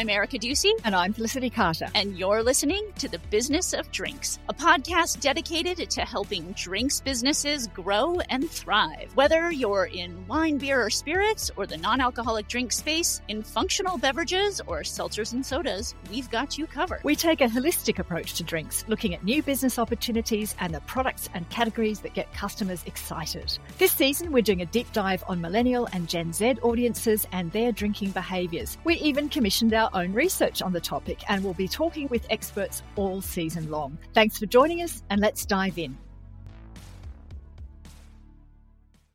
I'm Erica Duecy. And I'm Felicity Carter. And you're listening to The Business of Drinks, a podcast dedicated to helping drinks businesses grow and thrive. Whether you're in wine, beer, or spirits, or the non alcoholic drink space, in functional beverages or seltzers and sodas, we've got you covered. We take a holistic approach to drinks, looking at new business opportunities and the products and categories that get customers excited. This season, we're doing a deep dive on millennial and Gen Z audiences and their drinking behaviours. We even commissioned our own research on the topic and we'll be talking with experts all season long. Thanks for joining us and let's dive in.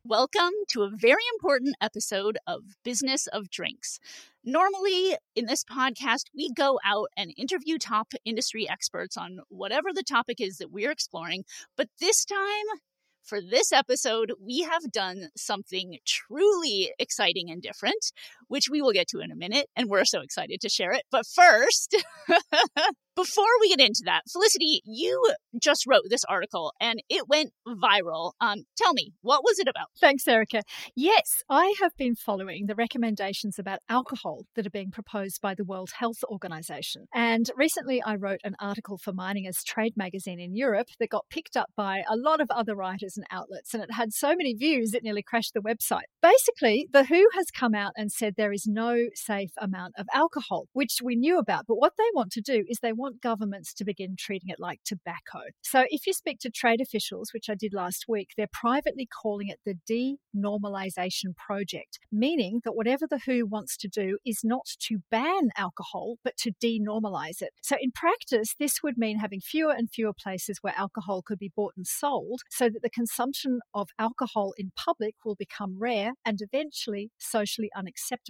Welcome to a very important episode of Business of Drinks. Normally, in this podcast, we go out and interview top industry experts on whatever the topic is that we're exploring. But this time, for this episode, we have done something truly exciting and different, which we will get to in a minute, and we're so excited to share it. But first, before we get into that, Felicity, you just wrote this article and it went viral. Um, tell me, what was it about? Thanks, Erica. Yes, I have been following the recommendations about alcohol that are being proposed by the World Health Organization. And recently I wrote an article for Meininger's Trade magazine in Europe that got picked up by a lot of other writers and outlets. And it had so many views, it nearly crashed the website. Basically, The WHO has come out and said there is no safe amount of alcohol, which we knew about. But what they want to do is they want governments to begin treating it like tobacco. So if you speak to trade officials, which I did last week, they're privately calling it the denormalization project, meaning that whatever the WHO wants to do is not to ban alcohol, but to denormalize it. So in practice, this would mean having fewer and fewer places where alcohol could be bought and sold so that the consumption of alcohol in public will become rare and eventually socially unacceptable.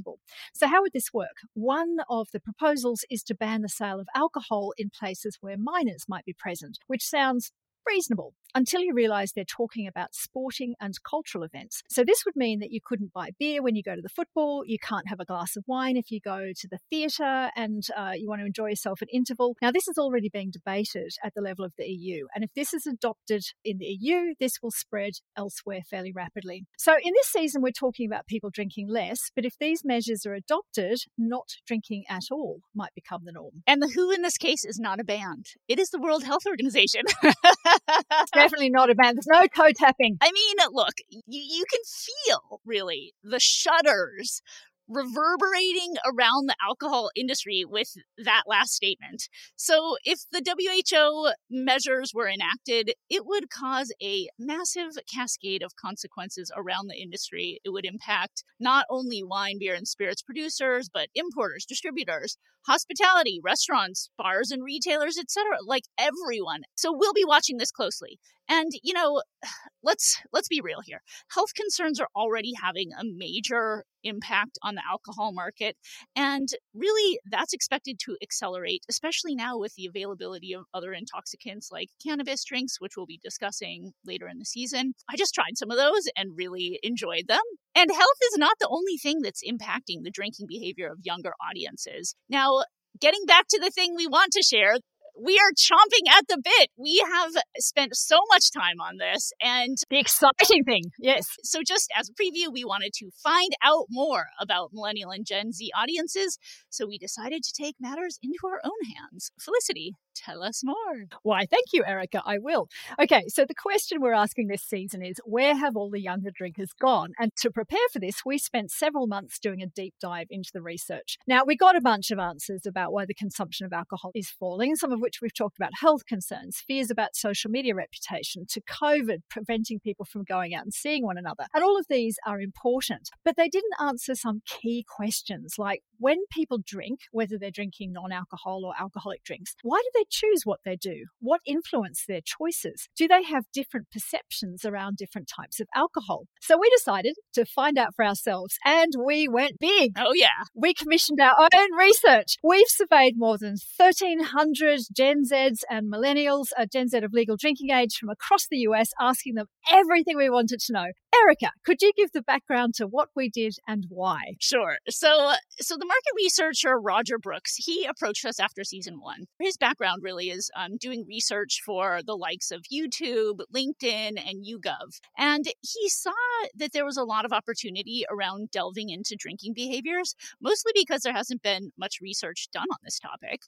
So how would this work? One of the proposals is to ban the sale of alcohol in places where minors might be present, which sounds reasonable until you realize they're talking about sporting and cultural events. So, this would mean that you couldn't buy beer when you go to the football, you can't have a glass of wine if you go to the theatre and uh, you want to enjoy yourself at interval. Now, this is already being debated at the level of the EU, and if this is adopted in the EU, this will spread elsewhere fairly rapidly. So, in this season, we're talking about people drinking less, but if these measures are adopted, not drinking at all might become the norm. And the WHO in this case is not a band, it is the World Health Organization. definitely not a band. There's no toe tapping. I mean, look, you, you can feel really the shudders reverberating around the alcohol industry with that last statement. So, if the WHO measures were enacted, it would cause a massive cascade of consequences around the industry. It would impact not only wine, beer, and spirits producers, but importers, distributors, hospitality, restaurants, bars and retailers, etc., like everyone. So, we'll be watching this closely. And you know, let's let's be real here. Health concerns are already having a major impact on the alcohol market and really that's expected to accelerate especially now with the availability of other intoxicants like cannabis drinks which we'll be discussing later in the season. I just tried some of those and really enjoyed them. And health is not the only thing that's impacting the drinking behavior of younger audiences. Now, getting back to the thing we want to share, we are chomping at the bit. We have spent so much time on this and the exciting thing. Yes. So just as a preview, we wanted to find out more about millennial and Gen Z audiences. So we decided to take matters into our own hands. Felicity, tell us more. Why, thank you, Erica. I will. Okay, so the question we're asking this season is where have all the younger drinkers gone? And to prepare for this, we spent several months doing a deep dive into the research. Now, we got a bunch of answers about why the consumption of alcohol is falling, some of which we've talked about health concerns, fears about social media reputation, to COVID preventing people from going out and seeing one another. And all of these are important, but they didn't answer some key questions like when people drink, whether they're drinking non alcohol or alcoholic drinks, why do they choose what they do? What influence their choices? Do they have different perceptions around different types of alcohol? So we decided to find out for ourselves and we went big. Oh, yeah. We commissioned our own research. We've surveyed more than 1,300 Gen Zs and millennials, a Gen Z of legal drinking age from across the US, asking them everything we wanted to know. Erica, could you give the background to what we did and why? Sure. So, so the market researcher Roger Brooks, he approached us after season one. His background really is um, doing research for the likes of YouTube, LinkedIn, and YouGov. And he saw that there was a lot of opportunity around delving into drinking behaviors, mostly because there hasn't been much research done on this topic.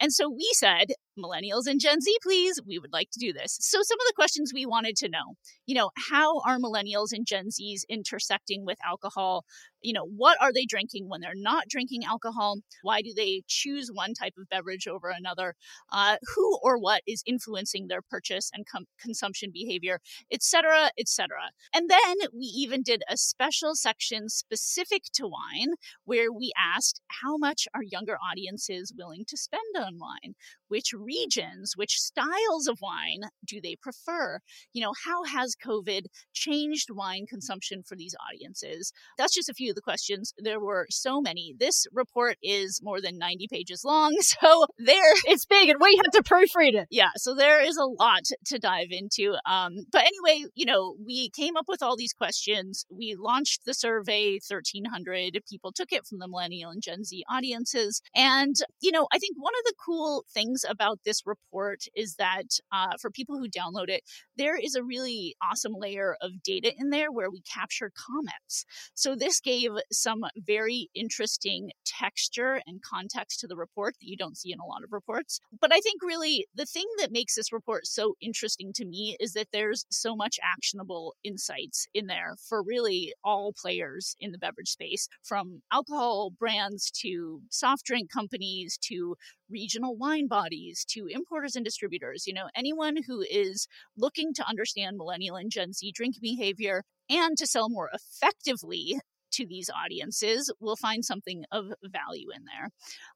And so we said, millennials and Gen Z, please, we would like to do this. So some of the questions we wanted to know, you know, how are millennials and Gen Zs intersecting with alcohol? You know, what are they drinking when they're not drinking alcohol? Why do they choose one type of beverage over another? Uh, who or what is influencing their purchase and com- consumption behavior, etc., etc. And then we even did a special section specific to wine where we asked how much are younger audiences willing to spend on wine? Which regions, which styles of wine do they prefer? You know, how has COVID changed wine consumption for these audiences? That's just a few the questions. There were so many. This report is more than 90 pages long, so there it's big and we had to proofread it. Yeah, so there is a lot to dive into. Um, but anyway, you know, we came up with all these questions. We launched the survey, 1,300 people took it from the millennial and Gen Z audiences. And, you know, I think one of the cool things about this report is that uh, for people who download it, there is a really awesome layer of data in there where we captured comments. So this gave some very interesting texture and context to the report that you don't see in a lot of reports. But I think really the thing that makes this report so interesting to me is that there's so much actionable insights in there for really all players in the beverage space, from alcohol brands to soft drink companies to regional wine bodies to importers and distributors. You know, anyone who is looking to understand millennial and Gen Z drink behavior and to sell more effectively to these audiences will find something of value in there.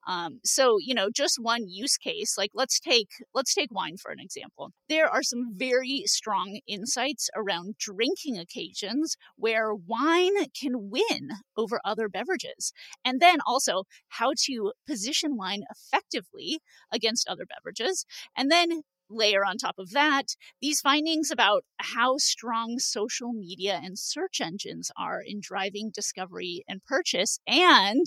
Um, so you know, just one use case, like let's take let's take wine for an example. There are some very strong insights around drinking occasions where wine can win over other beverages, and then also how to position wine effectively against other beverages, and then layer on top of that these findings about how strong social media and search engines are in driving discovery and purchase, and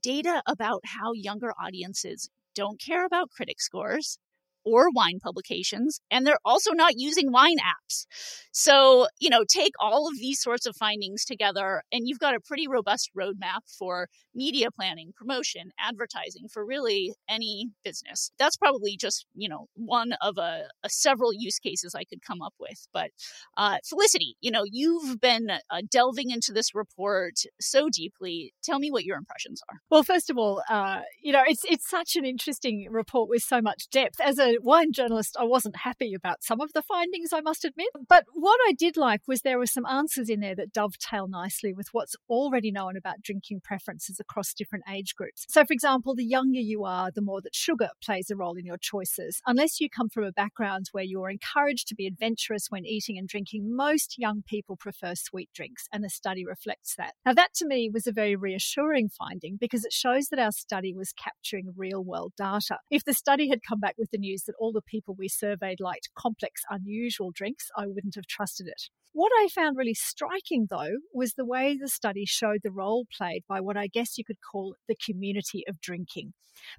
data about how younger audiences don't care about critic scores or wine publications, and they're also not using wine apps. So, you know, take all of these sorts of findings together, and you've got a pretty robust roadmap for media planning, promotion, advertising for really any business. That's probably just, you know, one of a, a several use cases I could come up with. But uh, Felicity, you know, you've been uh, delving into this report so deeply. Tell me what your impressions are. Well, first of all, uh, you know, it's it's such an interesting report with so much depth. As a wine journalist, I wasn't happy about some of the findings, I must admit. But what I did like was there were some answers in there that dovetail nicely with what's already known about drinking preferences across different age groups. So, for example, the younger you are, the more that sugar plays a role in your choices. Unless you come from a background where you're encouraged to be adventurous when eating and drinking, most young people prefer sweet drinks, and the study reflects that. Now, that to me was a very reassuring finding because it shows that our study was capturing real world data. If the study had come back with the news that all the people we surveyed liked complex, unusual drinks, I wouldn't have trusted it. What I found really striking, though, was the way the study showed the role played by what I guess you could call the community of drinking.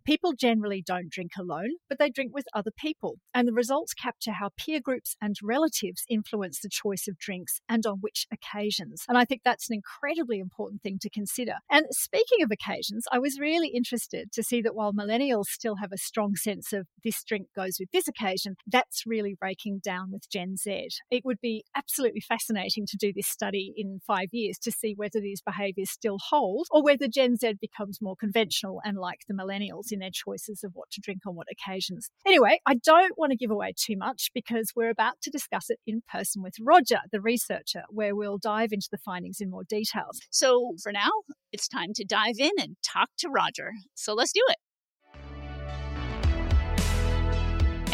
People generally don't drink alone, but they drink with other people, and the results capture how peer groups and relatives influence the choice of drinks and on which occasions. And I think that's an incredibly important thing to consider. And speaking of occasions, I was really interested to see that while millennials still have a strong sense of this drink goes with this occasion, that's really breaking down with Gen Z. It would be absolutely fascinating to do this study in five years to see whether these behaviours still hold or whether Gen Z becomes more conventional and like the millennials in their choices of what to drink on what occasions. Anyway, I don't want to give away too much because we're about to discuss it in person with Roger, the researcher, where we'll dive into the findings in more details. So for now, it's time to dive in and talk to Roger. So let's do it.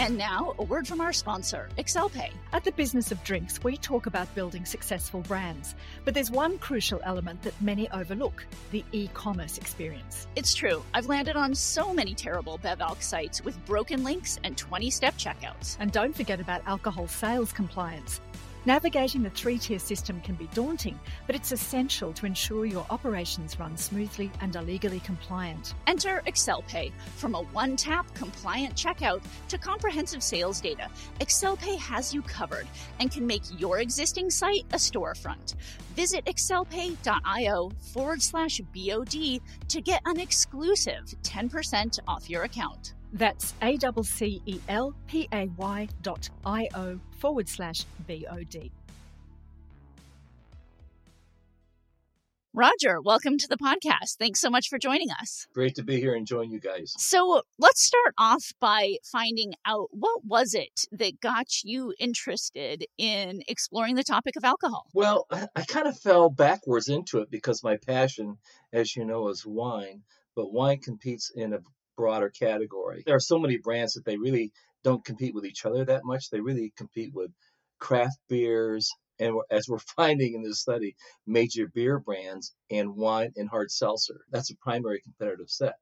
And now, a word from our sponsor, AccelPay. At the Business of Drinks, we talk about building successful brands, but there's one crucial element that many overlook the e commerce experience. It's true. I've landed on so many terrible BevAlc sites with broken links and 20 step checkouts. And don't forget about alcohol sales compliance. Navigating the three tier system can be daunting, but it's essential to ensure your operations run smoothly and are legally compliant. Enter AccelPay. From a one tap compliant checkout to comprehensive sales data, AccelPay has you covered and can make your existing site a storefront. Visit accelpay.io forward slash BOD to get an exclusive 10% off your account. That's A C E L P A Y dot I O forward slash B O D. Roger, welcome to the podcast. Thanks so much for joining us. Great to be here and join you guys. So, let's start off by finding out what was it that got you interested in exploring the topic of alcohol? Well, I kind of fell backwards into it because my passion, as you know, is wine, but wine competes in a broader category. There are so many brands that they really don't compete with each other that much. They really compete with craft beers, and as we're finding in this study, major beer brands and wine and hard seltzer. That's a primary competitive set.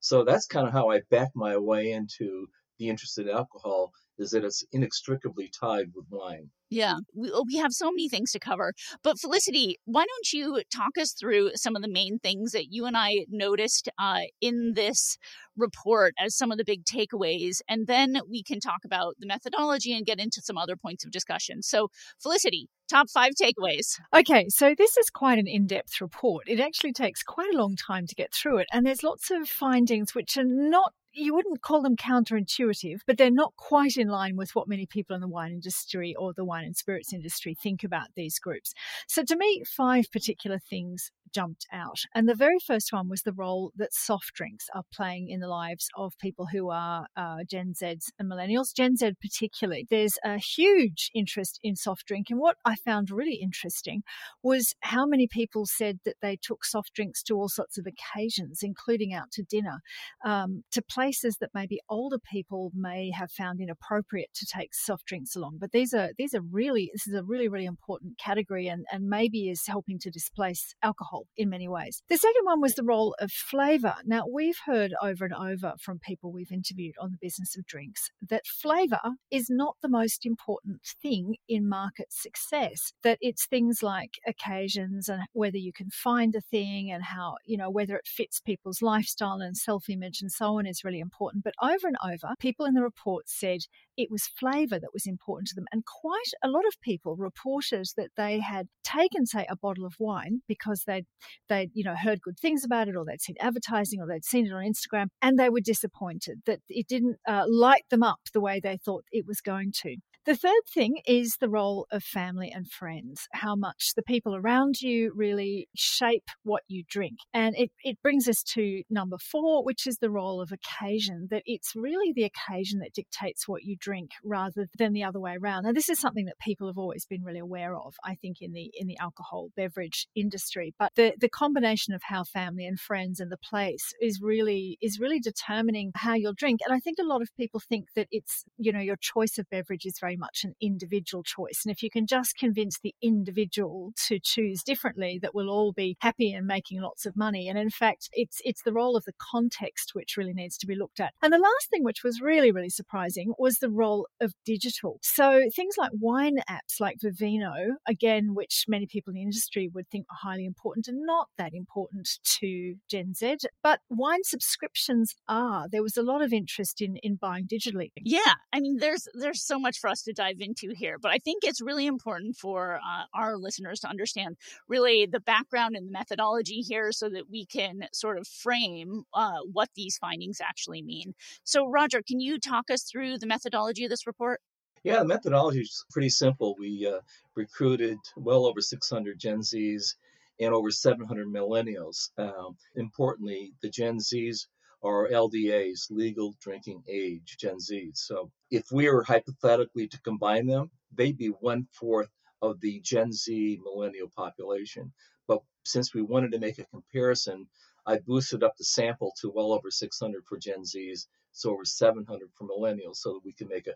So that's kind of how I backed my way into the interest in alcohol is that it's inextricably tied with wine. Yeah, we, oh, we have so many things to cover. But Felicity, why don't you talk us through some of the main things that you and I noticed uh, in this report as some of the big takeaways? And then we can talk about the methodology and get into some other points of discussion. So, Felicity, top five takeaways. Okay, so this is quite an in depth report. It actually takes quite a long time to get through it. And there's lots of findings which are not you wouldn't call them counterintuitive, but they're not quite in line with what many people in the wine industry or the wine and spirits industry think about these groups. So, to me, five particular things jumped out. And the very first one was the role that soft drinks are playing in the lives of people who are uh, Gen Zs and millennials, Gen Z particularly. There's a huge interest in soft drink. And what I found really interesting was how many people said that they took soft drinks to all sorts of occasions, including out to dinner, um, to places that maybe older people may have found inappropriate to take soft drinks along. But these are these are really this is a really really important category and and maybe is helping to displace alcohol in many ways. The second one was the role of flavour. Now, we've heard over and over from people we've interviewed on the business of drinks that flavour is not the most important thing in market success, that it's things like occasions and whether you can find a thing and how, you know, whether it fits people's lifestyle and self image and so on is really important. But over and over, people in the report said it was flavour that was important to them. And quite a lot of people reported that they had taken, say, a bottle of wine because they'd they'd you know heard good things about it or they'd seen advertising or they'd seen it on instagram and they were disappointed that it didn't uh, light them up the way they thought it was going to the third thing is the role of family and friends, how much the people around you really shape what you drink. And it, it brings us to number four, which is the role of occasion, that it's really the occasion that dictates what you drink rather than the other way around. Now, this is something that people have always been really aware of, I think, in the in the alcohol beverage industry. But the, the combination of how family and friends and the place is really is really determining how you'll drink. And I think a lot of people think that it's, you know, your choice of beverage is very very much an individual choice. And if you can just convince the individual to choose differently, that we'll all be happy and making lots of money. And in fact, it's it's the role of the context which really needs to be looked at. And the last thing which was really, really surprising was the role of digital. So things like wine apps like Vivino, again, which many people in the industry would think are highly important and not that important to Gen Z, but wine subscriptions are. There was a lot of interest in in buying digitally. Yeah. I mean there's there's so much for us to dive into here, but I think it's really important for uh, our listeners to understand really the background and the methodology here so that we can sort of frame uh, what these findings actually mean. So, Roger, can you talk us through the methodology of this report? Yeah, the methodology is pretty simple. We uh, recruited well over 600 Gen Zs and over 700 millennials. Um, importantly, the Gen Zs are LDAs, legal drinking age, Gen Z. So if we were hypothetically to combine them, they'd be one fourth of the Gen Z millennial population. But since we wanted to make a comparison, I boosted up the sample to well over 600 for Gen Zs, so over 700 for millennials, so that we can make a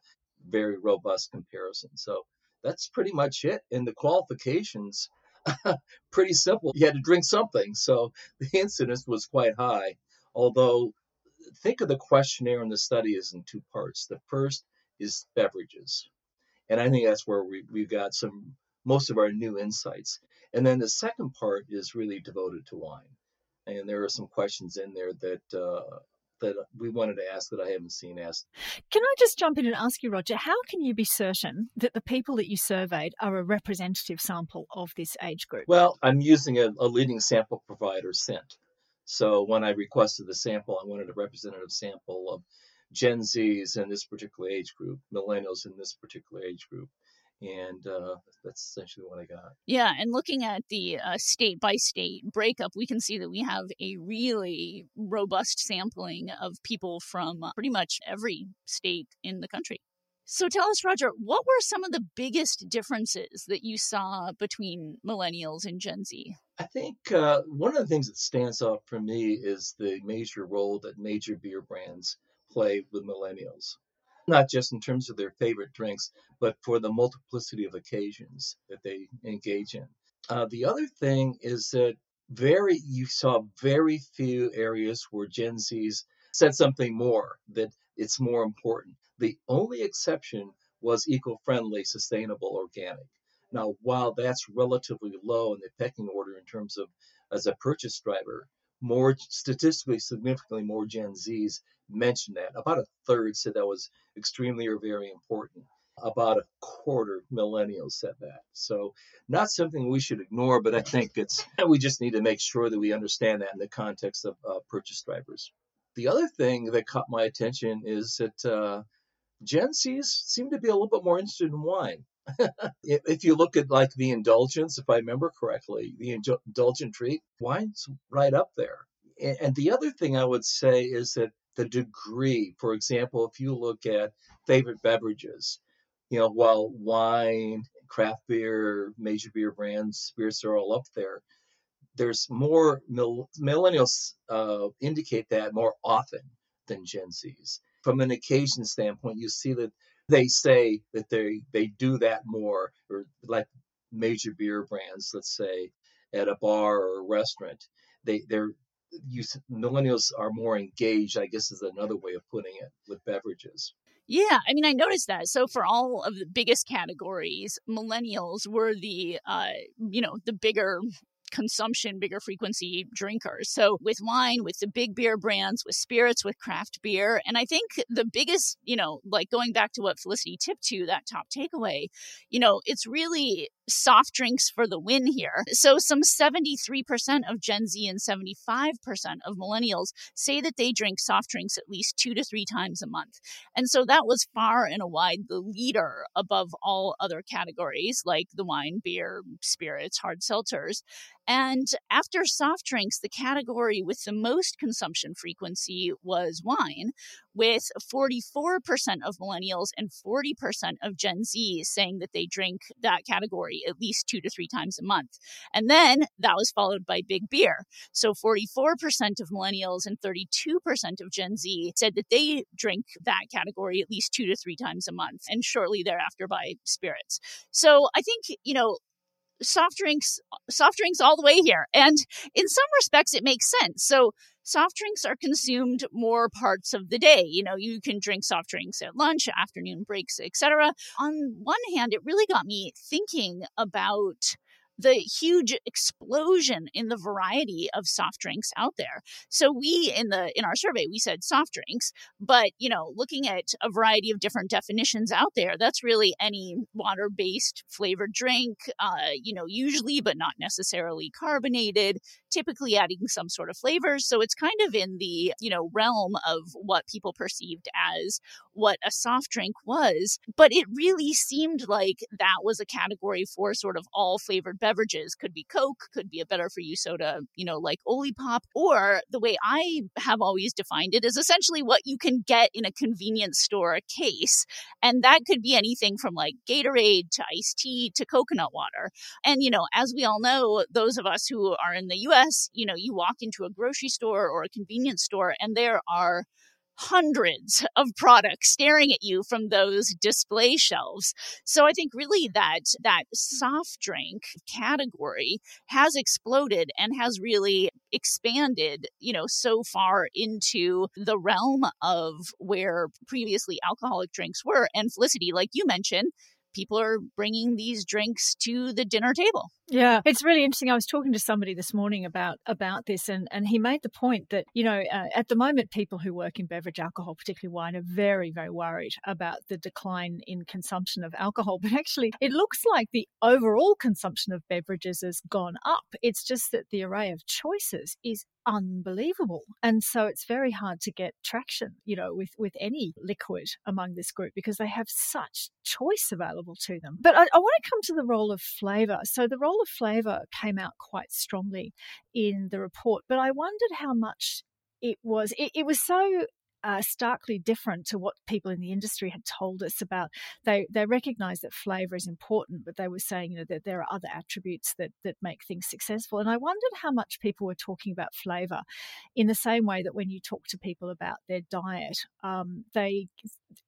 very robust comparison. So that's pretty much it. And the qualifications, pretty simple. You had to drink something, so the incidence was quite high. Although, think of the questionnaire in the study as in two parts. The first is beverages, And I think that's where we, we've got some most of our new insights. And then the second part is really devoted to wine. And there are some questions in there that uh, that we wanted to ask that I haven't seen asked. Can I just jump in and ask you, Roger, how can you be certain that the people that you surveyed are a representative sample of this age group? Well, I'm using a, a leading sample provider, Cint. So when I requested the sample, I wanted a representative sample of Gen Zs in this particular age group, millennials in this particular age group and uh, that's essentially what I got. Yeah, and looking at the uh, state by state breakup, we can see that we have a really robust sampling of people from uh, pretty much every state in the country. So tell us, Roger, what were some of the biggest differences that you saw between millennials and Gen Z? I think uh, one of the things that stands out for me is the major role that major beer brands play with millennials not just in terms of their favorite drinks, but for the multiplicity of occasions that they engage in. Uh, the other thing is that very you saw very few areas where Gen Zs said something more that it's more important. The only exception was eco-friendly, sustainable, organic. Now, while that's relatively low in the pecking order in terms of as a purchase driver, more statistically significantly more Gen Zs mentioned that. About a third said that was extremely or very important. About a quarter millennials said that. So, not something we should ignore, but I think it's we just need to make sure that we understand that in the context of uh, purchase drivers. The other thing that caught my attention is that uh, Gen Zs seem to be a little bit more interested in wine. if you look at like the indulgence, if I remember correctly, the indulgent treat, wine's right up there. And the other thing I would say is that the degree. For example, if you look at favorite beverages, you know, while wine, craft beer, major beer brands, spirits are all up there, there's more millennials uh, indicate that more often than Gen Zs. From an occasion standpoint, you see that they say that they they do that more, or like major beer brands, let's say, at a bar or a restaurant, they they're you millennials are more engaged i guess is another way of putting it with beverages yeah, I mean, I noticed that. So for all of the biggest categories, millennials were the, uh, you know, the bigger consumption, bigger frequency drinkers. So with wine, with the big beer brands, with spirits, with craft beer. And I think the biggest, you know, like going back to what Felicity tipped to, that top takeaway, you know, it's really soft drinks for the win here. So some 73% of Gen Z and 75% of millennials say that they drink soft drinks at least two to three times a month. And so that was far and wide the leader above all other categories like the wine, beer, spirits, hard seltzers. And after soft drinks, the category with the most consumption frequency was wine, with 44% of millennials and 40% of Gen Z saying that they drink that category at least two to three times a month. And then that was followed by big beer. So 44% of millennials and 32% of Gen Z said that they drink that category at least two to three times a month, and shortly thereafter by spirits. So I think, you know, soft drinks soft drinks all the way here and in some respects it makes sense so soft drinks are consumed more parts of the day. You know you can drink soft drinks at lunch afternoon breaks etc on one hand it really got me thinking about the huge explosion in the variety of soft drinks out there. So we in the in our survey we said soft drinks, but you know, looking at a variety of different definitions out there, that's really any water-based flavored drink, uh, you know, usually but not necessarily carbonated, typically adding some sort of flavors. So it's kind of in the, you know, realm of what people perceived as what a soft drink was, but it really seemed like that was a category for sort of all flavored beverages. Could be Coke, could be a better for you soda, you know, like Olipop, or the way I have always defined it is essentially what you can get in a convenience store case. And that could be anything from like Gatorade to iced tea to coconut water. And, you know, as we all know, those of us who are in the US, you know, you walk into a grocery store or a convenience store and there are hundreds of products staring at you from those display shelves. So I think really that that soft drink category has exploded and has really expanded, you know, so far into the realm of where previously alcoholic drinks were. And Felicity, like you mentioned, people are bringing these drinks to the dinner table. Yeah, it's really interesting. I was talking to somebody this morning about about this, and and he made the point that you know uh, at the moment people who work in beverage alcohol, particularly wine, are very very worried about the decline in consumption of alcohol. But actually, it looks like the overall consumption of beverages has gone up. It's just that the array of choices is unbelievable. And so it's very hard to get traction, you know, with, with any liquid among this group because they have such choice available to them. But I, I want to come to the role of flavour. So the role of flavour came out quite strongly in the report, but I wondered how much it was it, it was so uh, starkly different to what people in the industry had told us about. They they recognise that flavour is important, but they were saying you know that there are other attributes that that make things successful. And I wondered how much people were talking about flavour, in the same way that when you talk to people about their diet, um, they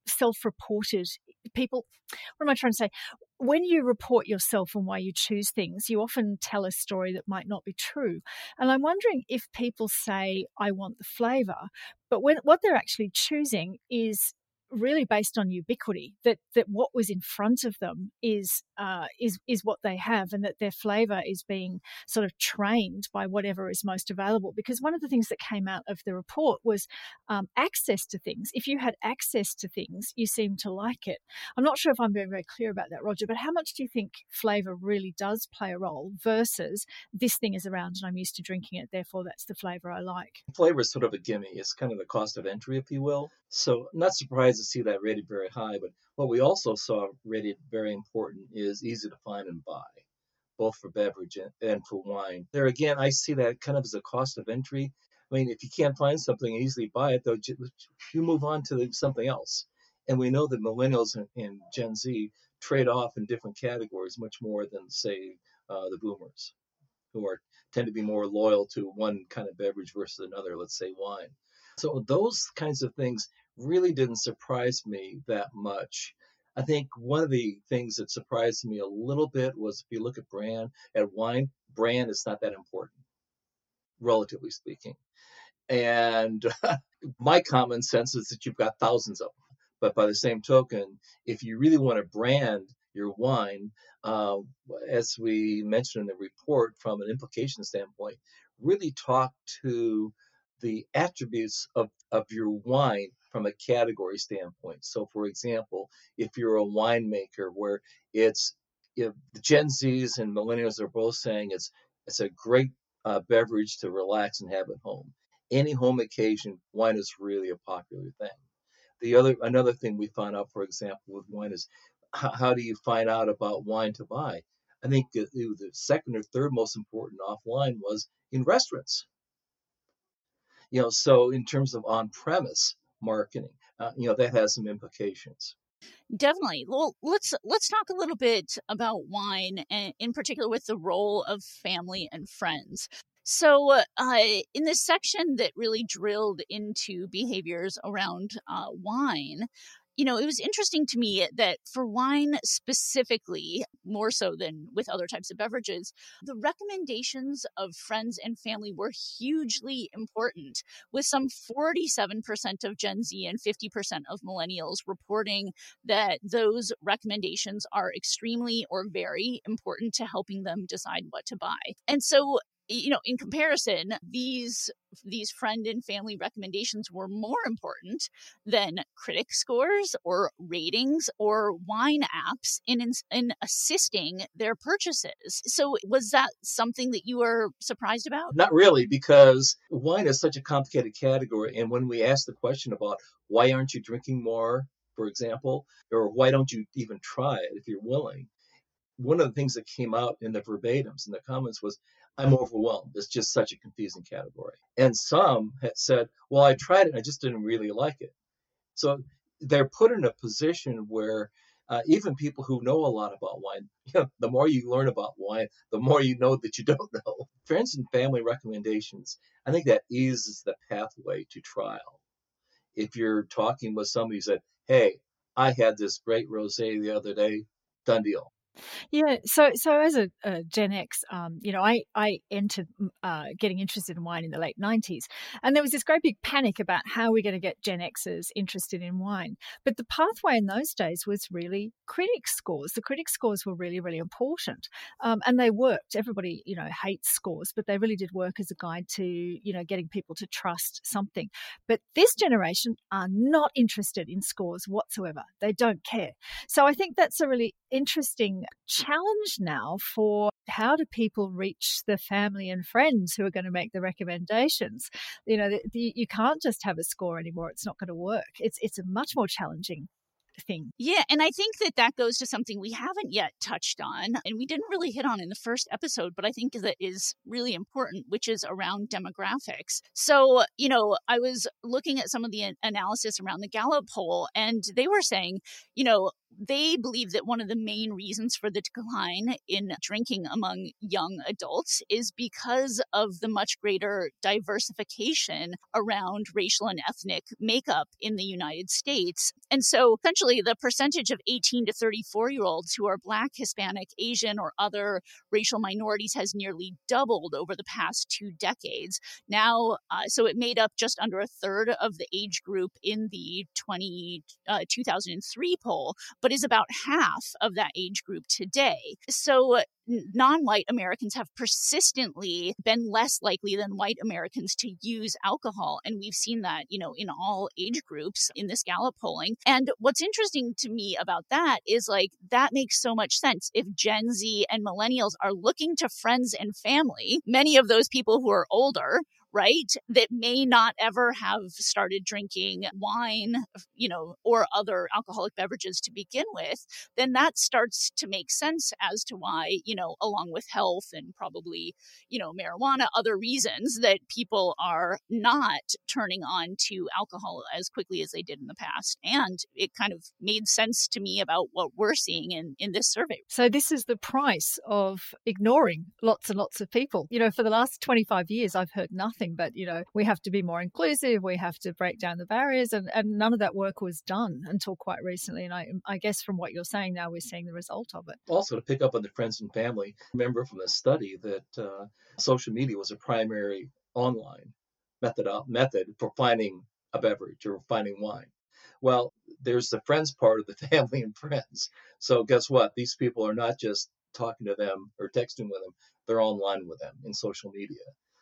self-reported people. What am I trying to say? when you report yourself and why you choose things, you often tell a story that might not be true. And I'm wondering if people say, I want the flavor, but when what they're actually choosing is really based on ubiquity that that what was in front of them is uh, is is what they have and that their flavor is being sort of trained by whatever is most available. Because one of the things that came out of the report was um, access to things. If you had access to things you seem to like it. I'm not sure if i'm being very clear about that roger but how much do you think flavor really does play a role versus this thing is around and i'm used to drinking it therefore that's the flavor i like? Flavor is sort of a gimme. It's kind of the cost of entry if you will. So not surprised to see that rated very high. But what we also saw rated very important is easy to find and buy, both for beverage and for wine. There again, I see that kind of as a cost of entry. I mean, if you can't find something easily buy it, though, you move on to something else. And we know that millennials and Gen Z trade off in different categories much more than, say, uh, the boomers, who are tend to be more loyal to one kind of beverage versus another, let's say wine. So those kinds of things really didn't surprise me that much. I think one of the things that surprised me a little bit was if you look at brand, at wine, brand is not that important, relatively speaking. And my common sense is that you've got thousands of them. But by the same token, if you really want to brand your wine, uh, as we mentioned in the report from an implication standpoint, really talk to the attributes of, of your wine from a category standpoint. So, for example, if you're a winemaker where it's if the Gen Zs and millennials are both saying it's it's a great uh, beverage to relax and have at home. Any home occasion, wine is really a popular thing. The other another thing we found out, for example, with wine is how, how do you find out about wine to buy? I think the, the second or third most important offline was in restaurants you know so in terms of on premise marketing uh, you know that has some implications. Definitely. Well let's let's talk a little bit about wine and in particular with the role of family and friends. So uh, in this section that really drilled into behaviors around uh, wine you know, it was interesting to me that for wine specifically, more so than with other types of beverages, the recommendations of friends and family were hugely important, with some 47% of Gen Z and 50% of millennials reporting that those recommendations are extremely or very important to helping them decide what to buy. And so you know in comparison these these friend and family recommendations were more important than critic scores or ratings or wine apps in, in, in assisting their purchases. So was that something that you were surprised about? Not really because wine is such a complicated category and when we asked the question about why aren't you drinking more for example or why don't you even try it if you're willing one of the things that came out in the verbatims in the comments was I'm overwhelmed. It's just such a confusing category. And some had said, well, I tried it I just didn't really like it. So they're put in a position where uh, even people who know a lot about wine, you know, the more you learn about wine, the more you know that you don't know. Friends and family recommendations, I think that eases the pathway to trial. If you're talking with somebody who said, hey, I had this great rosé the other day, done deal. Yeah, so so as a, a Gen X, um, you know, I I entered uh, getting interested in wine in the late '90s, and there was this great big panic about how we're going to get Gen Xers interested in wine. But the pathway in those days was really critic scores. The critic scores were really really important, um, and they worked. Everybody, you know, hates scores, but they really did work as a guide to you know getting people to trust something. But this generation are not interested in scores whatsoever. They don't care. So I think that's a really interesting challenge now for how do people reach the family and friends who are going to make the recommendations you know the, the, you can't just have a score anymore it's not going to work it's it's a much more challenging thing. Yeah, and I think that that goes to something we haven't yet touched on, and we didn't really hit on in the first episode, but I think that is really important, which is around demographics. So, you know, I was looking at some of the analysis around the Gallup poll, and they were saying, you know, they believe that one of the main reasons for the decline in drinking among young adults is because of the much greater diversification around racial and ethnic makeup in the United States. And so essentially the percentage of 18 to 34 year olds who are Black, Hispanic, Asian, or other racial minorities has nearly doubled over the past two decades. Now, uh, so it made up just under a third of the age group in the 20, uh, 2003 poll, but is about half of that age group today. So uh, non white Americans have persistently been less likely than white Americans to use alcohol. And we've seen that, you know, in all age groups in this Gallup polling. And what's interesting to me about that is like, that makes so much sense. If Gen Z and millennials are looking to friends and family, many of those people who are older right? That may not ever have started drinking wine, you know, or other alcoholic beverages to begin with, then that starts to make sense as to why, you know, along with health and probably, you know, marijuana, other reasons that people are not turning on to alcohol as quickly as they did in the past. And it kind of made sense to me about what we're seeing in, in this survey. So this is the price of ignoring lots and lots of people. You know, for the last 25 years, I've heard nothing but you know we have to be more inclusive we have to break down the barriers and, and none of that work was done until quite recently and I, I guess from what you're saying now we're seeing the result of it. Also to pick up on the friends and family remember from the study that uh, social media was a primary online method uh, method for finding a beverage or finding wine. Well there's the friends part of the family and friends. So guess what? These people are not just talking to them or texting with them they're online with them in social media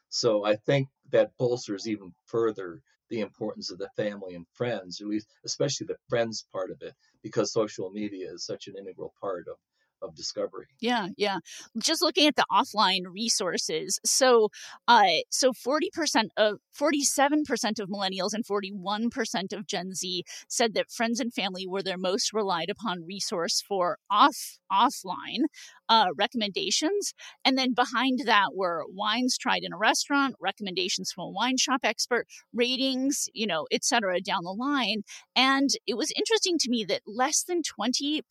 so I think that bolsters even further the importance of the family and friends, at least especially the friends part of it, because social media is such an integral part of of discovery. Yeah, yeah. Just looking at the offline resources. So, uh, so 40% of 47% of millennials and 41% of Gen Z said that friends and family were their most relied upon resource for off offline uh, recommendations. And then behind that were wines tried in a restaurant, recommendations from a wine shop expert, ratings, you know, et cetera, down the line. And it was interesting to me that less than 20%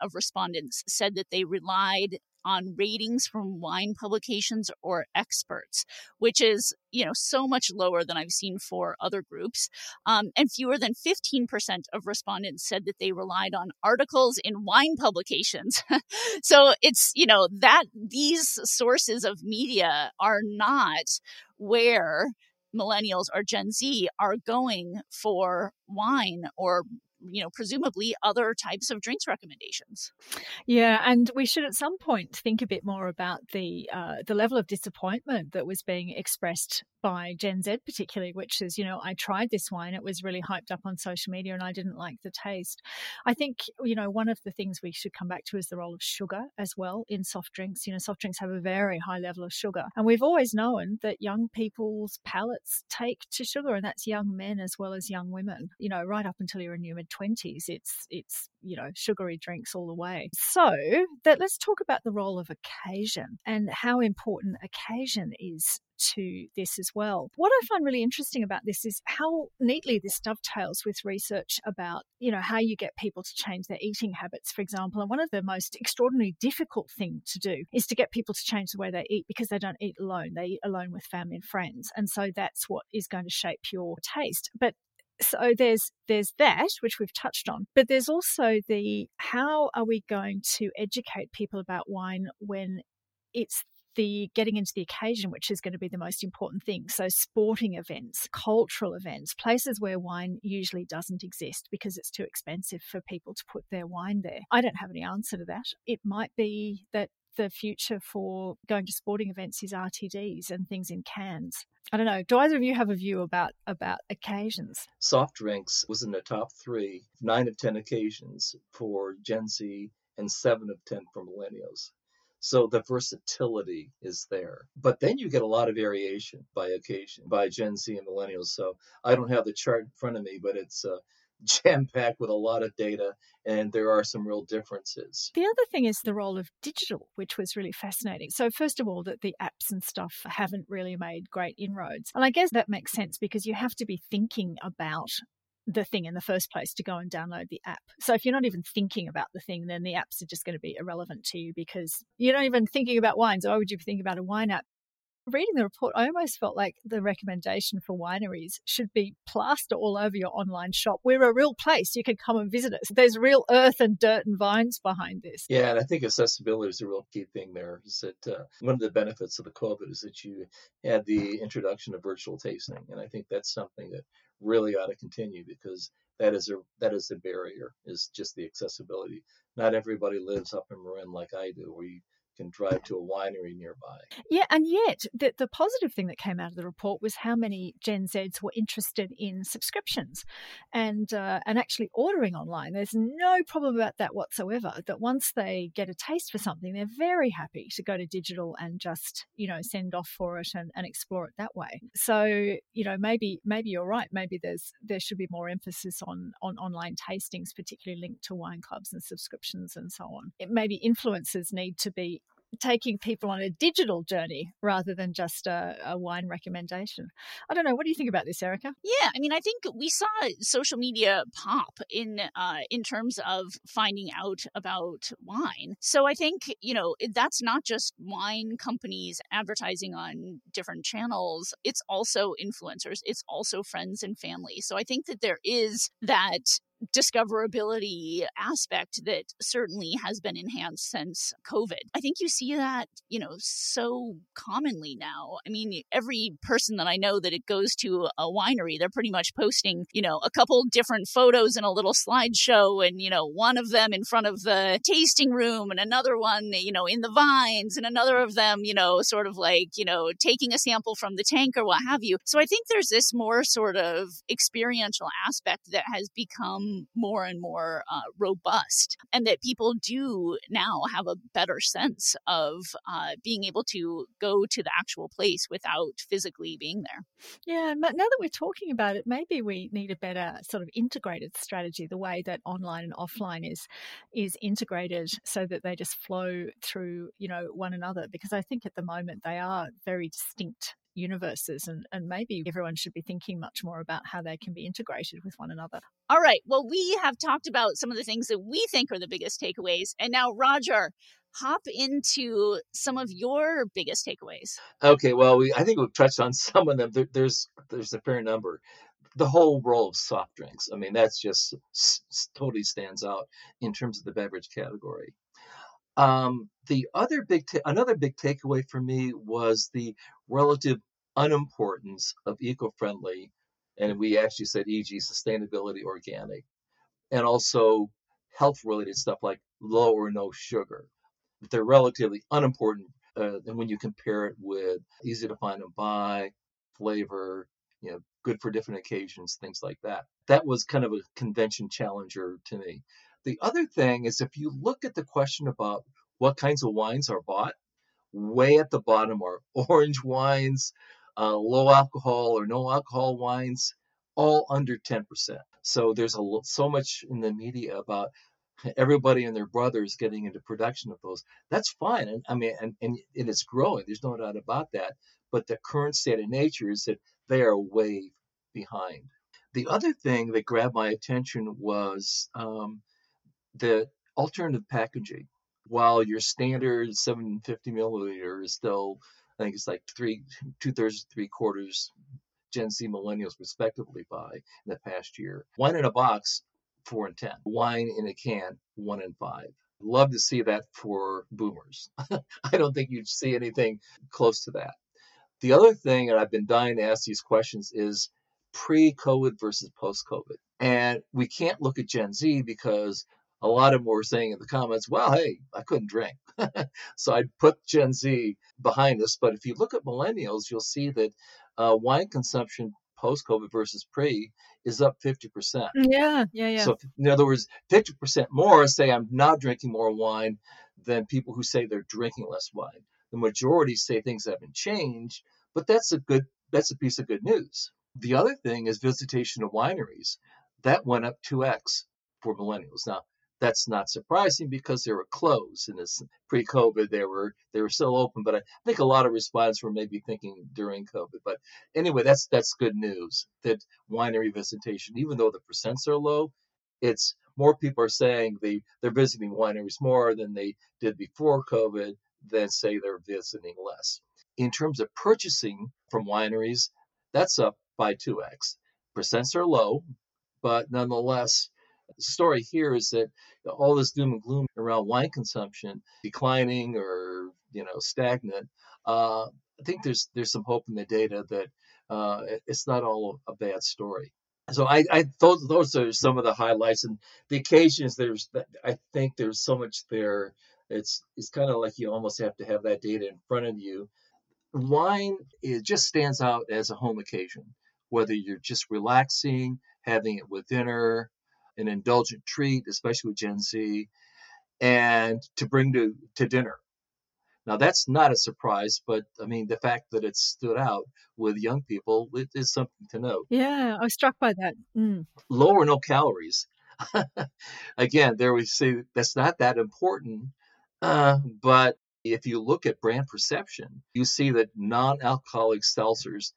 of respondents said that they relied on ratings from wine publications or experts, which is, you know, so much lower than I've seen for other groups. Um, and fewer than 15% of respondents said that they relied on articles in wine publications. so it's, you know, that these sources of media are not where millennials or Gen Z are going for wine or you know, presumably other types of drinks recommendations. Yeah, and we should at some point think a bit more about the uh, the level of disappointment that was being expressed by Gen Z, particularly, which is, you know, I tried this wine, it was really hyped up on social media, and I didn't like the taste. I think, you know, one of the things we should come back to is the role of sugar as well in soft drinks. You know, soft drinks have a very high level of sugar, and we've always known that young people's palates take to sugar, and that's young men as well as young women. You know, right up until you're in your mid twenties, it's it's you know sugary drinks all the way. So that let's talk about the role of occasion and how important occasion is to this as well. What I find really interesting about this is how neatly this dovetails with research about, you know, how you get people to change their eating habits, for example. And one of the most extraordinarily difficult thing to do is to get people to change the way they eat because they don't eat alone. They eat alone with family and friends. And so that's what is going to shape your taste. But so there's there's that which we've touched on but there's also the how are we going to educate people about wine when it's the getting into the occasion which is going to be the most important thing so sporting events cultural events places where wine usually doesn't exist because it's too expensive for people to put their wine there i don't have any answer to that it might be that the future for going to sporting events is RTDs and things in cans. I don't know. Do either of you have a view about about occasions? Soft drinks was in the top three, nine of ten occasions for Gen Z and seven of ten for millennials. So the versatility is there. But then you get a lot of variation by occasion, by Gen Z and millennials. So I don't have the chart in front of me, but it's uh, jam packed with a lot of data, and there are some real differences. The other thing is the role of digital, which was really fascinating. So, first of all, that the apps and stuff haven't really made great inroads. And I guess that makes sense because you have to be thinking about the thing in the first place to go and download the app. So if you're not even thinking about the thing, then the apps are just going to be irrelevant to you because you're not even thinking about wines. Why would you be thinking about a wine app? reading the report, I almost felt like the recommendation for wineries should be plaster all over your online shop. We're a real place. You can come and visit us. There's real earth and dirt and vines behind this. Yeah, and I think accessibility is a real key thing there. Is that uh, one of the benefits of the COVID is that you had the introduction of virtual tasting, and I think that's something that really ought to continue because that is a that is a barrier is just the accessibility. Not everybody lives up in Marin like I do, you can drive to a winery nearby. Yeah, and yet the, the positive thing that came out of the report was how many Gen Zs were interested in subscriptions and uh, and actually ordering online. There's no problem about that whatsoever. That once they get a taste for something, they're very happy to go to digital and just you know send off for it and, and explore it that way. So you know maybe maybe you're right. Maybe there's there should be more emphasis on on online tastings, particularly linked to wine clubs and subscriptions and so on. It, maybe influencers need to be taking people on a digital journey rather than just a, a, wine recommendation. I don't know. What do you think about this, Erica? Yeah, I mean, I think we saw social media pop in uh, in terms of finding out about wine. So I think you know that's not just wine companies advertising on different channels. It's also influencers. It's also friends and family. So I think that there is that discoverability aspect that certainly has been enhanced since COVID. I think you see that, you know, so commonly now. I mean, every person that I know that it goes to a winery, they're pretty much posting, you know, a couple different photos in a little slideshow and, you know, one of them in front of the tasting room and another one, you know, in the vines and another of them, you know, sort of like, you know, taking a sample from the tank or what have you. So I think there's this more sort of experiential aspect that has become more and more uh, robust, and that people do now have a better sense of uh, being able to go to the actual place without physically being there. Yeah, now that we're talking about it, maybe we need a better sort of integrated strategy. The way that online and offline is is integrated, so that they just flow through, you know, one another. Because I think at the moment they are very distinct universes and, and maybe everyone should be thinking much more about how they can be integrated with one another. All right. Well, we have talked about some of the things that we think are the biggest takeaways. And now, Roger, hop into some of your biggest takeaways. Okay. Well, we I think we've touched on some of them. There, there's there's a fair number. The whole role of soft drinks. I mean, that's just s- totally stands out in terms of the beverage category. Um, the other big, ta- another big takeaway for me was the relative unimportance of eco-friendly, and we actually said e.g. sustainability organic, and also health-related stuff like low or no sugar. But They're relatively unimportant uh, and when you compare it with easy to find and buy, flavor, you know, good for different occasions, things like that. That was kind of a convention challenger to me. The other thing is if you look at the question about what kinds of wines are bought, way at the bottom are orange wines, uh, low alcohol or no alcohol wines, all under 10%. So there's a so much in the media about everybody and their brothers getting into production of those. That's fine. And I mean, and, and, and it's growing. There's no doubt about that. But the current state of nature is that they are way behind. The other thing that grabbed my attention was um, the alternative packaging. While your standard 750 milliliter is still I think it's like three, two thirds, three quarters Gen Z millennials respectively buy in the past year. Wine in a box, four and 10. Wine in a can, one and five. Love to see that for boomers. I don't think you'd see anything close to that. The other thing, and I've been dying to ask these questions, is pre COVID versus post COVID. And we can't look at Gen Z because a lot of them were saying in the comments, well, hey, I couldn't drink. so I'd put Gen Z behind us. But if you look at millennials, you'll see that uh, wine consumption post COVID versus pre is up 50%. Yeah, yeah, yeah. So, in other words, 50% more say I'm not drinking more wine than people who say they're drinking less wine. The majority say things haven't changed, but that's a good that's a piece of good news. The other thing is visitation of wineries. That went up 2x for millennials. Now, that's not surprising because they were closed and it's pre-COVID they were they were still open, but I think a lot of respondents were maybe thinking during COVID. But anyway, that's that's good news that winery visitation, even though the percents are low, it's more people are saying they they're visiting wineries more than they did before COVID than say they're visiting less. In terms of purchasing from wineries, that's up by 2x. Percents are low, but nonetheless, the story here is that all this doom and gloom around wine consumption declining or you know stagnant. Uh, I think there's there's some hope in the data that uh, it's not all a bad story. So I, I those those are some of the highlights and the occasions. There's I think there's so much there. It's it's kind of like you almost have to have that data in front of you. Wine it just stands out as a home occasion, whether you're just relaxing, having it with dinner, an indulgent treat, especially with Gen Z, and to bring to, to dinner. Now, that's not a surprise, but I mean, the fact that it stood out with young people it is something to note. Yeah, I was struck by that. Mm. Low or no calories. Again, there we see that's not that important, uh, but if you look at brand perception, you see that non-alcoholic seltzers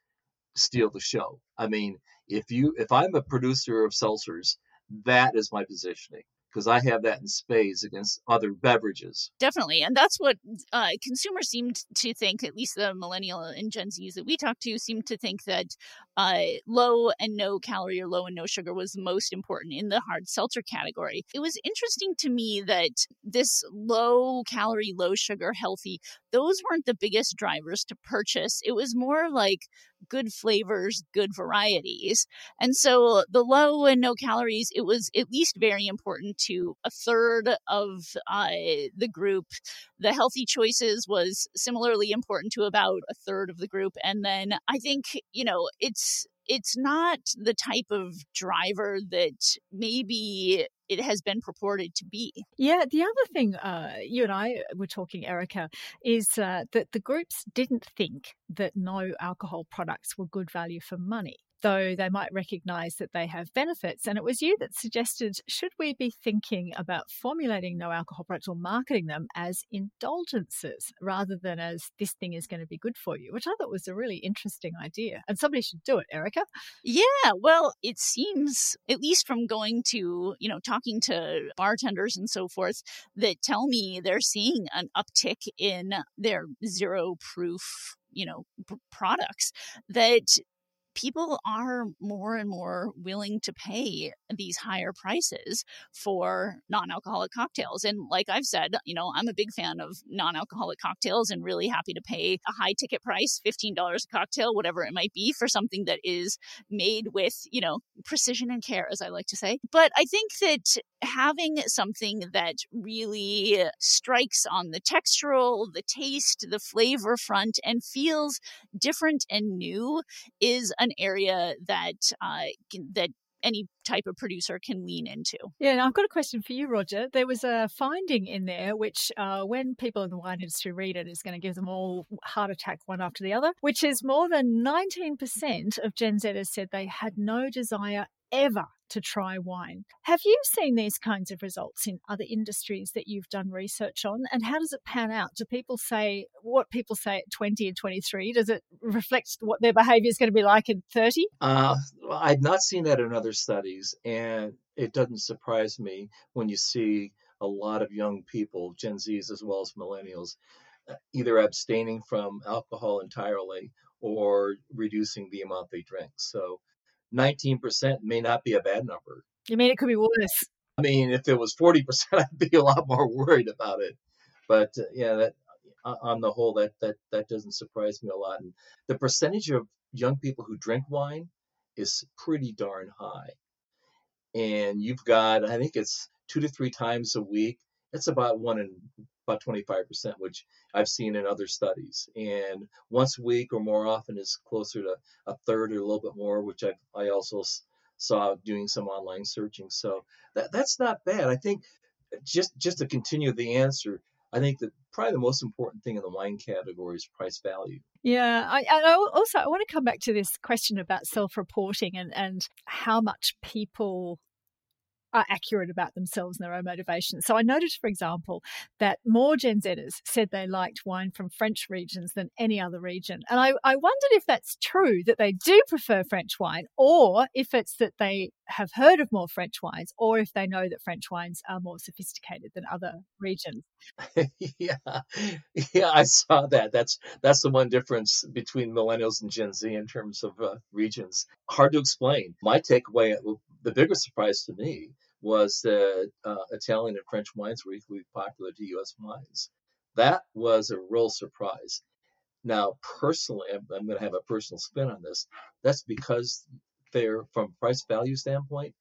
steal the show. I mean, if you if I'm a producer of seltzers that is my positioning because I have that in spades against other beverages. Definitely. And that's what uh, consumers seem to think, at least the millennial and Gen Zs that we talk to, seem to think that uh, low and no calorie or low and no sugar was most important in the hard seltzer category. It was interesting to me that this low calorie, low sugar, healthy, those weren't the biggest drivers to purchase. It was more like good flavors, good varieties. And so the low and no calories, it was at least very important to a third of uh, the group. The healthy choices was similarly important to about a third of the group. And then I think, you know, it's it's not the type of driver that maybe it has been purported to be. Yeah, the other thing uh, you and I were talking, Erica, is uh, that the groups didn't think that no alcohol products were good value for money though they might recognize that they have benefits. And it was you that suggested should we be thinking about formulating no alcohol products or marketing them as indulgences rather than as this thing is going to be good for you, which I thought was a really interesting idea. And somebody should do it, Erica. Yeah, well, it seems, at least from going to, you know, talking to bartenders and so forth, that tell me they're seeing an uptick in their zero proof you know products that people are more and more willing to pay these higher prices for non-alcoholic cocktails and like i've said you know i'm a big fan of non-alcoholic cocktails and really happy to pay a high ticket price $15 a cocktail whatever it might be for something that is made with you know precision and care as i like to say. But i think that having something that really strikes on the textural the taste the flavor front and feels different and new is an area that uh, that any type of producer can lean into. Yeah, and I've got a question for you, Roger. There was a finding in there which, uh, when people in the wine industry read it, is going to give them all heart attack one after the other, which is more than 19% of Gen Zers said they had no desire ever to try wine. Have you seen these kinds of results in other industries that you've done research on? And how does it pan out? Do people say what people say at 20 and 23? Does it reflect what their behavior is going to be like in 30? Uh, I've not seen that in other studies. And it doesn't surprise me when you see a lot of young people, Gen Zs as well as millennials, uh, either abstaining from alcohol entirely or reducing the amount they drink. So 19% may not be a bad number. You mean it could be worse? I mean, if it was 40%, I'd be a lot more worried about it. But uh, yeah, that on the whole, that, that, that doesn't surprise me a lot. And the percentage of young people who drink wine is pretty darn high. And you've got, I think it's two to three times a week. It's about one in about 25%, which I've seen in other studies. And once a week or more often is closer to a third or a little bit more, which I, I also saw doing some online searching. So that, that's not bad. I think just just to continue the answer, I think that probably the most important thing in the wine category is price value. Yeah, I, I also I want to come back to this question about self-reporting and and how much people are accurate about themselves and their own motivations. So I noticed, for example, that more Gen Zers said they liked wine from French regions than any other region. And I, I wondered if that's true, that they do prefer French wine, or if it's that they have heard of more French wines, or if they know that French wines are more sophisticated than other regions. yeah, yeah, I saw that. That's that's the one difference between millennials and Gen Z in terms of uh, regions. Hard to explain. My takeaway, the biggest surprise to me was that uh, Italian and French wines were equally popular to U.S. wines. That was a real surprise. Now, personally, I'm, I'm going to have a personal spin on this. That's because they're, from price value standpoint,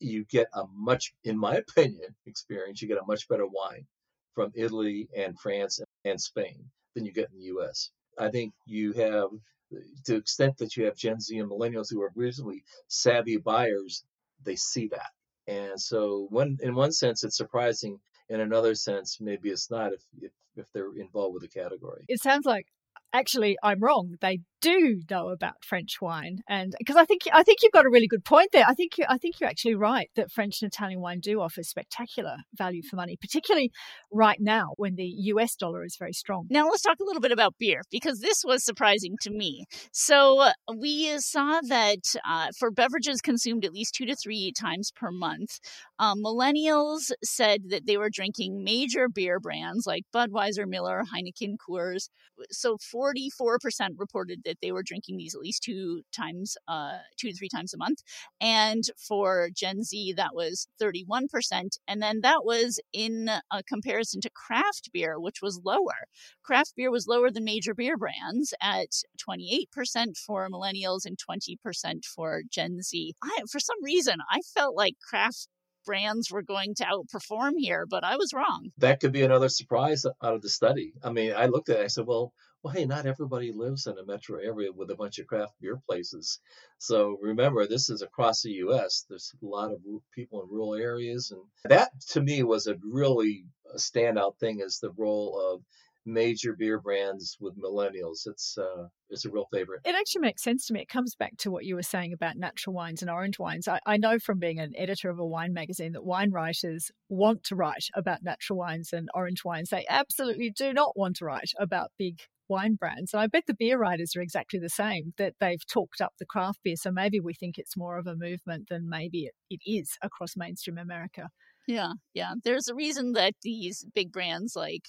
you get a much, in my opinion, experience, you get a much better wine from Italy and France and Spain than you get in the U.S. I think you have, to the extent that you have Gen Z and millennials who are reasonably savvy buyers, they see that. And so, one in one sense, it's surprising. In another sense, maybe it's not if if, if they're involved with the category. It sounds like actually I'm wrong. They do know about French wine, and because I think I think you've got a really good point there. I think you, I think you're actually right that French and Italian wine do offer spectacular value for money, particularly right now when the U.S. dollar is very strong. Now let's talk a little bit about beer because this was surprising to me. So uh, we saw that uh, for beverages consumed at least two to three times per month, um, millennials said that they were drinking major beer brands like Budweiser, Miller, Heineken, Coors. So 44% reported that they were drinking these at least two times, uh, two to three times a month. And for Gen Z, that was 31%. And then that was in a comparison to craft beer, which was lower. Craft beer was lower than major beer brands at 28% for millennials and 20% for Gen Z. I, for some reason, I felt like craft brands were going to outperform here, but I was wrong. That could be another surprise out of the study. I mean, I looked at it, I said, well, well, hey, not everybody lives in a metro area with a bunch of craft beer places. So remember, this is across the U.S. There's a lot of people in rural areas, and that to me was a really standout thing is the role of major beer brands with millennials. It's uh, it's a real favorite. It actually makes sense to me. It comes back to what you were saying about natural wines and orange wines. I, I know from being an editor of a wine magazine that wine writers want to write about natural wines and orange wines. They absolutely do not want to write about big wine brands. And I bet the beer writers are exactly the same, that they've talked up the craft beer. So maybe we think it's more of a movement than maybe it, it is across mainstream America. Yeah, yeah. There's a reason that these big brands like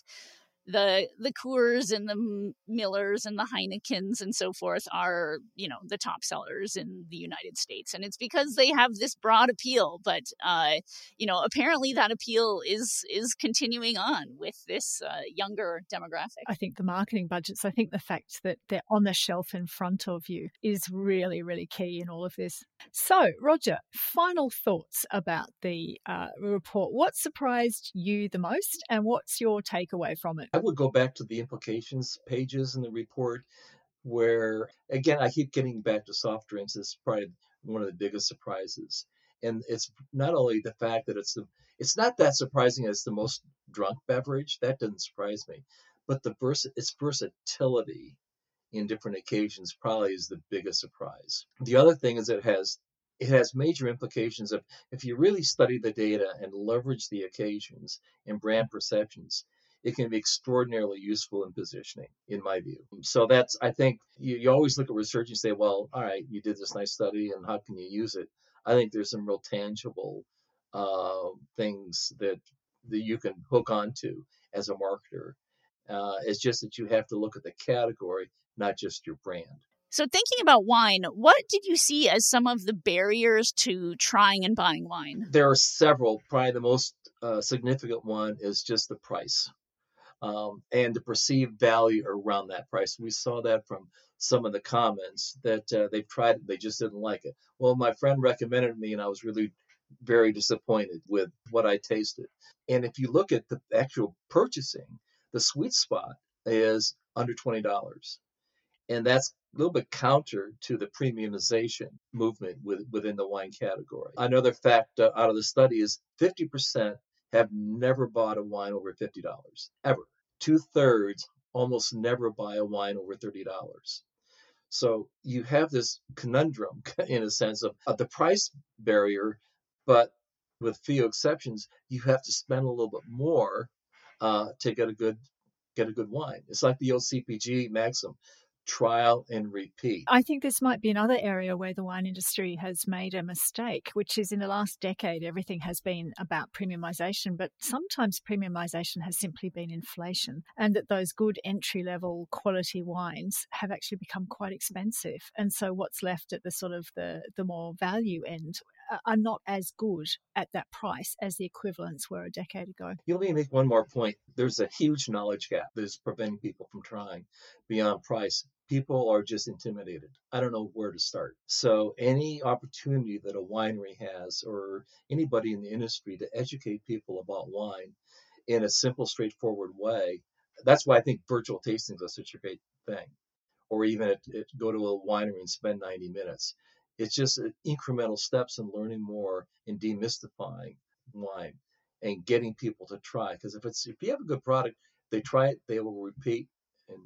the the Coors and the Millers and the Heinekens and so forth are you know the top sellers in the United States, and it's because they have this broad appeal. But uh, you know, apparently that appeal is is continuing on with this uh, younger demographic. I think the marketing budgets. I think the fact that they're on the shelf in front of you is really really key in all of this. So, Roger, final thoughts about the uh, report. What surprised you the most, and what's your takeaway from it? I would go back to the implications pages in the report where again I keep getting back to soft drinks is probably one of the biggest surprises. And it's not only the fact that it's the it's not that surprising as the most drunk beverage, that doesn't surprise me. But the vers- its versatility in different occasions probably is the biggest surprise. The other thing is it has it has major implications of if you really study the data and leverage the occasions and brand perceptions, it can be extraordinarily useful in positioning, in my view. So that's, I think, you, you always look at research and say, well, all right, you did this nice study, and how can you use it? I think there's some real tangible uh, things that that you can hook onto as a marketer Uh, it's just that you have to look at the category, not just your brand. So, thinking about wine, what did you see as some of the barriers to trying and buying wine? There are several. Probably the most uh, significant one is just the price um, and the perceived value around that price. We saw that from some of the comments that uh, they've tried it, they just didn't like it. Well, my friend recommended me, and I was really very disappointed with what I tasted. And if you look at the actual purchasing, the sweet spot is under $20. And that's a little bit counter to the premiumization movement with, within the wine category. Another fact uh, out of the study is 50% have never bought a wine over $50, ever. Two thirds almost never buy a wine over $30. So you have this conundrum, in a sense, of, of the price barrier, but with few exceptions, you have to spend a little bit more uh, to get a good get a good wine. It's like the old CPG maxim: trial and repeat. I think this might be another area where the wine industry has made a mistake, which is in the last decade, everything has been about premiumization, but sometimes premiumization has simply been inflation, and that those good entry level quality wines have actually become quite expensive. And so what's left at the sort of the, the more value end uh, are not as good at that price as the equivalents were a decade ago. You let me make one more point. There's a huge knowledge gap that's preventing people from trying beyond price. People are just intimidated. I don't know where to start. So, any opportunity that a winery has or anybody in the industry to educate people about wine in a simple, straightforward way, that's why I think virtual tastings are such a great thing. Or even at, at, go to a winery and spend 90 minutes it's just uh, incremental steps in learning more and demystifying wine and getting people to try. Because if it's if you have a good product, they try it, they will repeat, and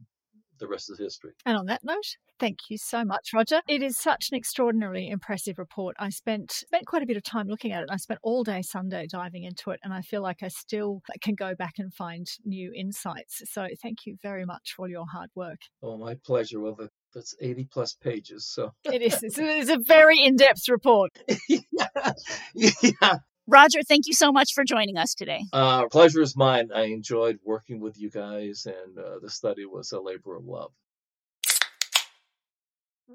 the rest is history. And on that note, thank you so much, Roger. It is such an extraordinarily impressive report. I spent spent quite a bit of time looking at it. I spent all day Sunday diving into it, and I feel like I still can go back and find new insights. So thank you very much for your hard work. Oh, my pleasure. Well, that's 80 plus pages. So it is. It's a, very in depth report. yeah. yeah. Roger, thank you so much for joining us today. Uh, pleasure is mine. I enjoyed working with you guys, and uh, the study was a labor of love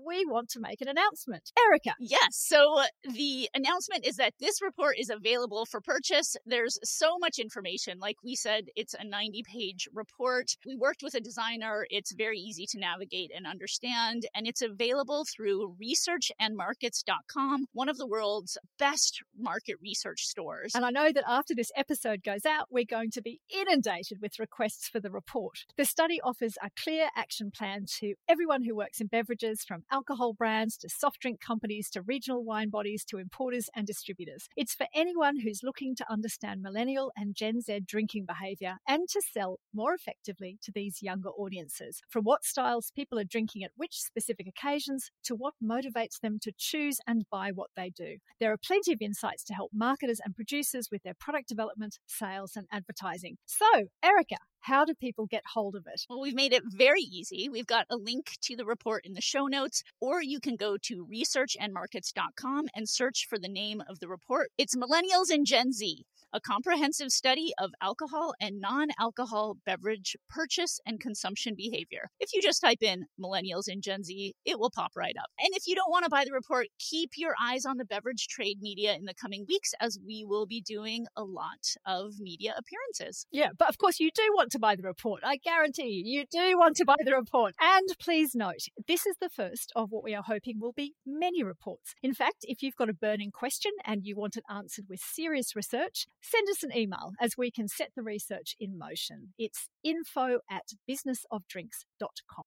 we want to make an announcement. Erica. Yes. So the announcement is that this report is available for purchase. There's so much information. Like we said, it's a 90 page report. We worked with a designer. It's very easy to navigate and understand. And it's available through researchandmarkets.com, one of the world's best market research stores. And I know that after this episode goes out, we're going to be inundated with requests for the report. The study offers a clear action plan to everyone who works in beverages from from alcohol brands to soft drink companies to regional wine bodies to importers and distributors. It's for anyone who's looking to understand millennial and Gen Z drinking behavior and to sell more effectively to these younger audiences. From what styles people are drinking at which specific occasions to what motivates them to choose and buy what they do. There are plenty of insights to help marketers and producers with their product development, sales, and advertising. So, Erica, how do people get hold of it? Well, we've made it very easy. We've got a link to the report in the show notes, or you can go to researchandmarkets.com and search for the name of the report. It's Millennials and Gen Z a comprehensive study of alcohol and non alcohol beverage purchase and consumption behavior. If you just type in millennials and Gen Z, it will pop right up. And if you don't want to buy the report, keep your eyes on the beverage trade media in the coming weeks as we will be doing a lot of media appearances. Yeah, but of course, you do want to buy the report. I guarantee you, you do want to buy the report. And please note, this is the first of what we are hoping will be many reports. In fact, if you've got a burning question and you want it answered with serious research, send us an email as we can set the research in motion. It's info at businessofdrinks.com.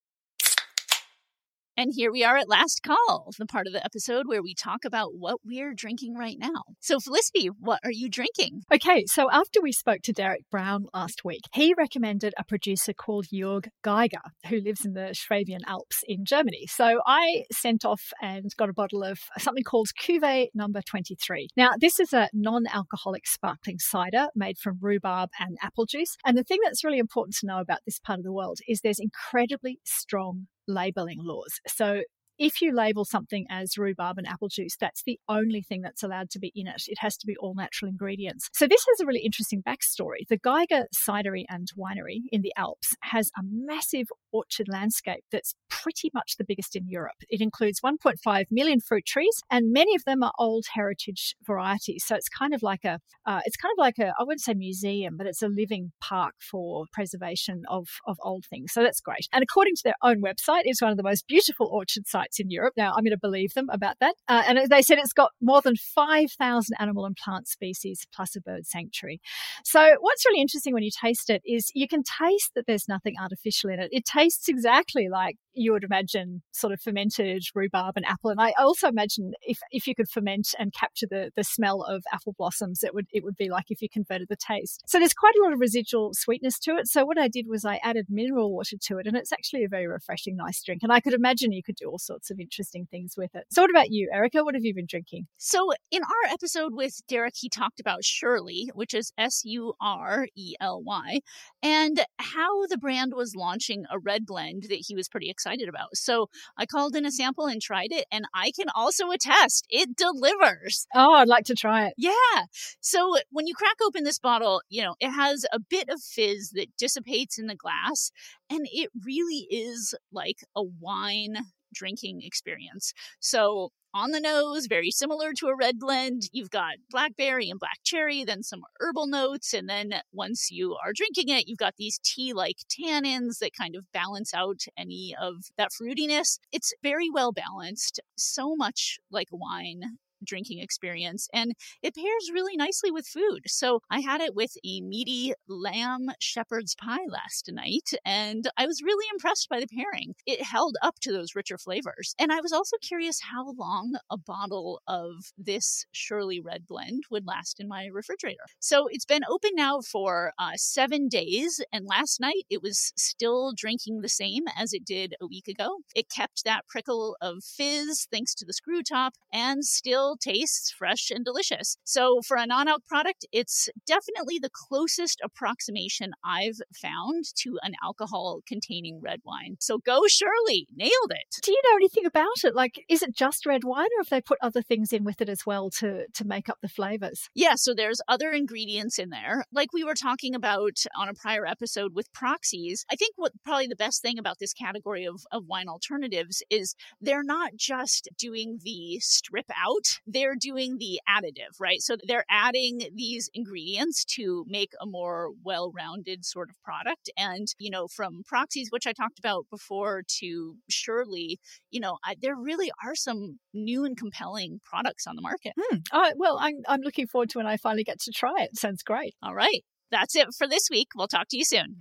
And here we are at Last Call, the part of the episode where we talk about what we're drinking right now. So, Felicity, what are you drinking? Okay, so after we spoke to Derek Brown last week, he recommended a producer called Jörg Geiger, who lives in the Schwabian Alps in Germany. So, I sent off and got a bottle of something called Cuvée number 23. Now, this is a non alcoholic sparkling cider made from rhubarb and apple juice. And the thing that's really important to know about this part of the world is there's incredibly strong labeling laws. So if you label something as rhubarb and apple juice, that's the only thing that's allowed to be in it. It has to be all natural ingredients. So this has a really interesting backstory. The Geiger Cidery and Winery in the Alps has a massive orchard landscape that's pretty much the biggest in Europe. It includes 1.5 million fruit trees, and many of them are old heritage varieties. So it's kind of like a, uh, it's kind of like a, I wouldn't say museum, but it's a living park for preservation of of old things. So that's great. And according to their own website, it's one of the most beautiful orchard sites in Europe. Now I'm going to believe them about that. Uh, and they said it's got more than 5,000 animal and plant species plus a bird sanctuary. So what's really interesting when you taste it is you can taste that there's nothing artificial in it. It tastes exactly like you would imagine sort of fermented rhubarb and apple. And I also imagine if, if you could ferment and capture the, the smell of apple blossoms, it would it would be like if you converted the taste. So there's quite a lot of residual sweetness to it. So what I did was I added mineral water to it, and it's actually a very refreshing, nice drink. And I could imagine you could do all sorts of interesting things with it. So what about you, Erica? What have you been drinking? So in our episode with Derek, he talked about Surely, which is S U R E L Y, and how the brand was launching a red blend that he was pretty excited excited about. So I called in a sample and tried it, and I can also attest it delivers. Oh, I'd like to try it. Yeah. So when you crack open this bottle, you know, it has a bit of fizz that dissipates in the glass, and it really is like a wine drinking experience. So on the nose, very similar to a red blend. You've got blackberry and black cherry, then some herbal notes. And then once you are drinking it, you've got these tea like tannins that kind of balance out any of that fruitiness. It's very well balanced, so much like wine drinking experience and it pairs really nicely with food. So I had it with a meaty lamb shepherd's pie last night and I was really impressed by the pairing. It held up to those richer flavors. And I was also curious how long a bottle of this Surely Red Blend would last in my refrigerator. So it's been open now for uh, seven days and last night it was still drinking the same as it did a week ago. It kept that prickle of fizz thanks to the screw top and still still tastes fresh and delicious. So for a non-alc product, it's definitely the closest approximation I've found to an alcohol containing red wine. So go Surely, nailed it. Do you know anything about it? Like is it just red wine or have they put other things in with it as well to to make up the flavors? Yeah, so there's other ingredients in there. Like we were talking about on a prior episode with proxies. I think what probably the best thing about this category of, of wine alternatives is they're not just doing the strip out they're doing the additive, right? So they're adding these ingredients to make a more well rounded sort of product. And, you know, from proxies, which I talked about before, to Surely, you know, I, there really are some new and compelling products on the market. Hmm. Well, I'm, I'm looking forward to when I finally get to try it. Sounds great. All right. That's it for this week. We'll talk to you soon.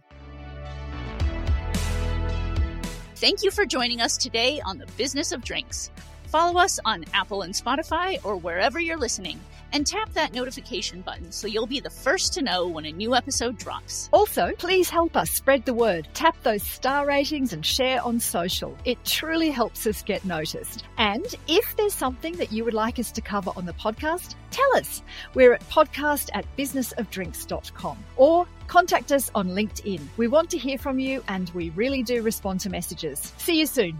Thank you for joining us today on the Business of Drinks. Follow us on Apple and Spotify or wherever you're listening, and tap that notification button so you'll be the first to know when a new episode drops. Also, please help us spread the word. Tap those star ratings and share on social. It truly helps us get noticed. And if there's something that you would like us to cover on the podcast, tell us. We're at podcast at businessofdrinks.com or contact us on LinkedIn. We want to hear from you and we really do respond to messages. See you soon.